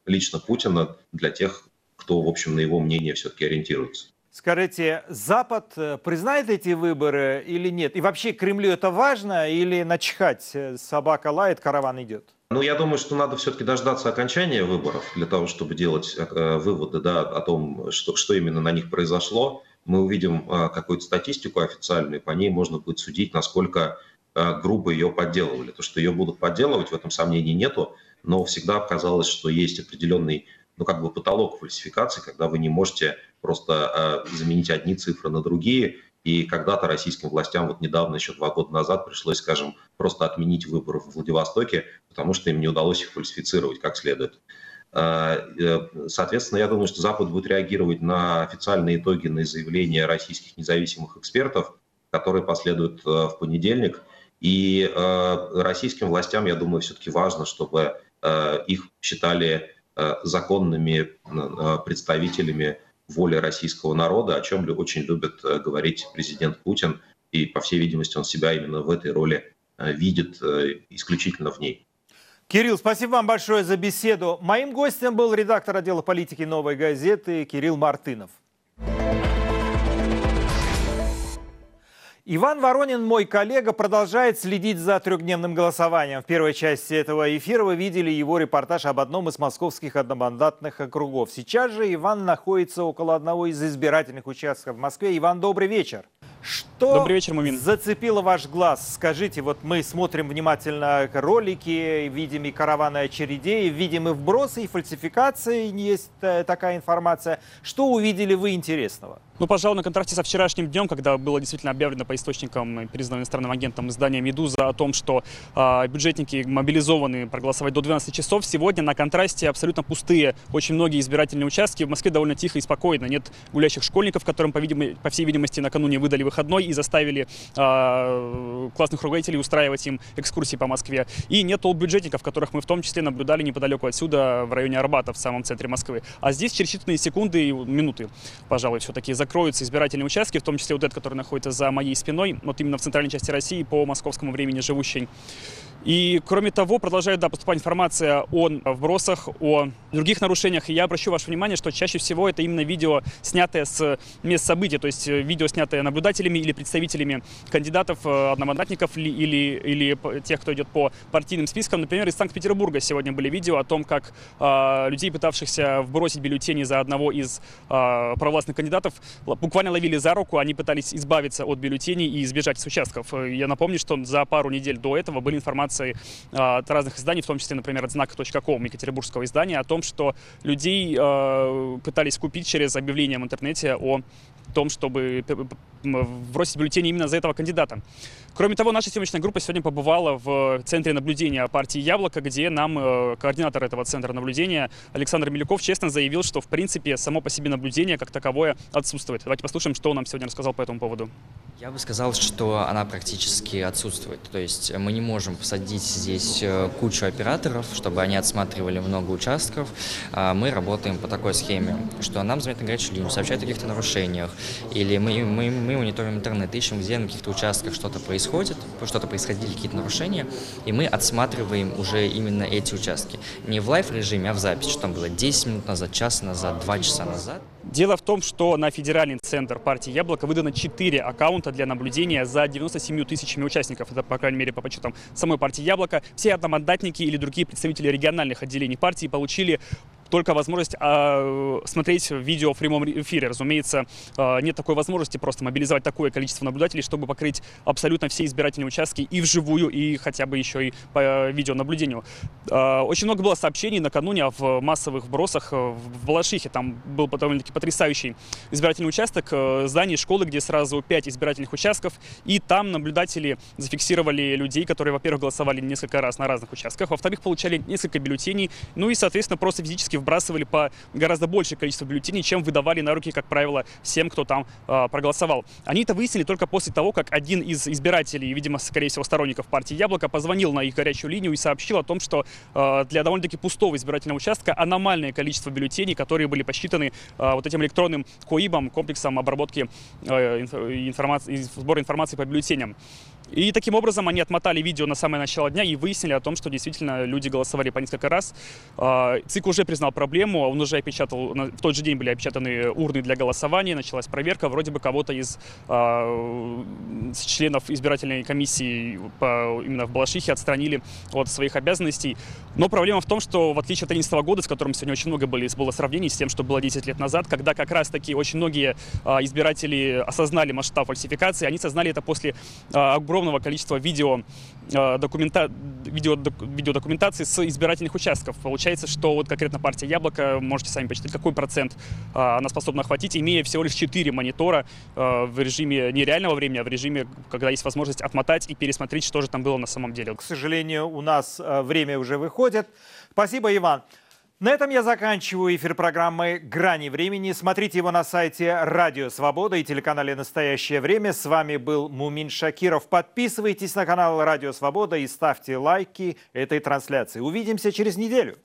лично Путина для тех, кто, в общем, на его мнение все-таки ориентируется. Скажите, Запад э, признает эти выборы или нет? И вообще Кремлю это важно или начихать? Собака лает, караван идет? Ну, я думаю, что надо все-таки дождаться окончания выборов для того, чтобы делать выводы да, о том, что, что именно на них произошло мы увидим а, какую-то статистику официальную, по ней можно будет судить, насколько а, грубо ее подделывали. То, что ее будут подделывать, в этом сомнений нету, но всегда казалось, что есть определенный ну, как бы потолок фальсификации, когда вы не можете просто э, заменить одни цифры на другие. И когда-то российским властям, вот недавно, еще два года назад, пришлось, скажем, просто отменить выборы в Владивостоке, потому что им не удалось их фальсифицировать как следует. Э, э, соответственно, я думаю, что Запад будет реагировать на официальные итоги, на заявления российских независимых экспертов, которые последуют э, в понедельник. И российским властям, я думаю, все-таки важно, чтобы их считали законными представителями воли российского народа, о чем очень любит говорить президент Путин. И, по всей видимости, он себя именно в этой роли видит, исключительно в ней. Кирилл, спасибо вам большое за беседу. Моим гостем был редактор отдела политики «Новой газеты» Кирилл Мартынов. Иван Воронин, мой коллега, продолжает следить за трехдневным голосованием. В первой части этого эфира вы видели его репортаж об одном из московских одномандатных округов. Сейчас же Иван находится около одного из избирательных участков в Москве. Иван, добрый вечер. Что Добрый вечер, Мумин. зацепило ваш глаз? Скажите, вот мы смотрим внимательно ролики, видим и караваны очередей, видим и вбросы, и фальсификации, есть э, такая информация. Что увидели вы интересного? Ну, пожалуй, на контрасте со вчерашним днем, когда было действительно объявлено по источникам, признанным иностранным агентом издания «Медуза» о том, что э, бюджетники мобилизованы проголосовать до 12 часов, сегодня на контрасте абсолютно пустые очень многие избирательные участки. В Москве довольно тихо и спокойно. Нет гулящих школьников, которым, по, видимо, по всей видимости, накануне выдали выходной и заставили э, классных руководителей устраивать им экскурсии по Москве. И нет бюджетников, которых мы в том числе наблюдали неподалеку отсюда, в районе Арбата, в самом центре Москвы. А здесь через считанные секунды и минуты, пожалуй, все-таки закроются избирательные участки, в том числе вот этот, который находится за моей спиной, вот именно в центральной части России по московскому времени живущий. И, кроме того, продолжает да, поступать информация о вбросах, о других нарушениях. И я обращу ваше внимание, что чаще всего это именно видео, снятое с мест событий, то есть видео, снятое наблюдателями или представителями кандидатов, э, одномандатников или, или, тех, кто идет по партийным спискам. Например, из Санкт-Петербурга сегодня были видео о том, как э, людей, пытавшихся вбросить бюллетени за одного из э, провластных кандидатов, буквально ловили за руку, они пытались избавиться от бюллетеней и избежать с участков. Я напомню, что за пару недель до этого были информации э, от разных изданий, в том числе, например, от знака.ком, екатеринбургского издания, о том, что людей э, пытались купить через объявление в интернете о том, чтобы бросить бюллетени именно за этого кандидата. Кроме того, наша съемочная группа сегодня побывала в центре наблюдения партии «Яблоко», где нам э, координатор этого центра наблюдения Александр Милюков честно заявил, что, в принципе, само по себе наблюдение как таковое отсутствует. Давайте послушаем, что он нам сегодня рассказал по этому поводу. Я бы сказал, что она практически отсутствует. То есть мы не можем посадить здесь э, кучу операторов, чтобы они отсматривали много участков. А мы работаем по такой схеме, что нам звонят на горячую линию, сообщают о каких-то нарушениях, или мы, мы, мы мониторим интернет, ищем, где на каких-то участках что-то происходит, что-то происходили, какие-то нарушения, и мы отсматриваем уже именно эти участки. Не в live -режиме, а в запись, что там было 10 минут назад, час назад, 2 часа назад. Дело в том, что на федеральный центр партии «Яблоко» выдано 4 аккаунта для наблюдения за 97 тысячами участников. Это, по крайней мере, по подсчетам самой партии «Яблоко». Все одномандатники или другие представители региональных отделений партии получили только возможность э, смотреть видео в прямом эфире. Разумеется, э, нет такой возможности просто мобилизовать такое количество наблюдателей, чтобы покрыть абсолютно все избирательные участки и вживую, и хотя бы еще и по видеонаблюдению. Э, очень много было сообщений накануне в массовых вбросах в Балашихе. Там был довольно-таки потрясающий избирательный участок, э, здание школы, где сразу 5 избирательных участков, и там наблюдатели зафиксировали людей, которые, во-первых, голосовали несколько раз на разных участках, во-вторых, получали несколько бюллетеней, ну и, соответственно, просто физически вбрасывали по гораздо большее количество бюллетеней, чем выдавали на руки, как правило, всем, кто там э, проголосовал. Они это выяснили только после того, как один из избирателей, видимо, скорее всего, сторонников партии «Яблоко», позвонил на их горячую линию и сообщил о том, что э, для довольно-таки пустого избирательного участка аномальное количество бюллетеней, которые были посчитаны э, вот этим электронным КОИБом, комплексом обработки э, информации, сбора информации по бюллетеням. И таким образом они отмотали видео на самое начало дня и выяснили о том, что действительно люди голосовали по несколько раз. А, ЦИК уже признал проблему, он уже опечатал, в тот же день были опечатаны урны для голосования, началась проверка, вроде бы кого-то из а, членов избирательной комиссии по, именно в Балашихе отстранили от своих обязанностей. Но проблема в том, что в отличие от 2011 года, с которым сегодня очень много было, было сравнений с тем, что было 10 лет назад, когда как раз-таки очень многие а, избиратели осознали масштаб фальсификации, они осознали это после огромного количества видео, документа... видео, видеодокументации с избирательных участков. Получается, что вот конкретно партия «Яблоко», можете сами посчитать, какой процент она способна охватить, имея всего лишь 4 монитора в режиме не реального времени, а в режиме, когда есть возможность отмотать и пересмотреть, что же там было на самом деле. К сожалению, у нас время уже выходит. Спасибо, Иван. На этом я заканчиваю эфир программы «Грани времени». Смотрите его на сайте «Радио Свобода» и телеканале «Настоящее время». С вами был Мумин Шакиров. Подписывайтесь на канал «Радио Свобода» и ставьте лайки этой трансляции. Увидимся через неделю.